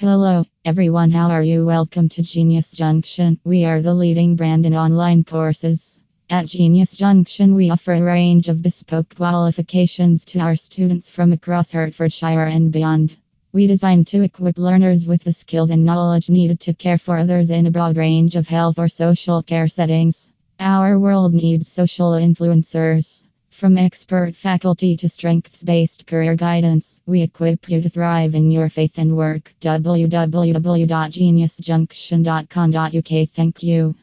Hello, everyone. How are you? Welcome to Genius Junction. We are the leading brand in online courses. At Genius Junction, we offer a range of bespoke qualifications to our students from across Hertfordshire and beyond. We design to equip learners with the skills and knowledge needed to care for others in a broad range of health or social care settings. Our world needs social influencers. From expert faculty to strengths based career guidance, we equip you to thrive in your faith and work. www.geniusjunction.com.uk Thank you.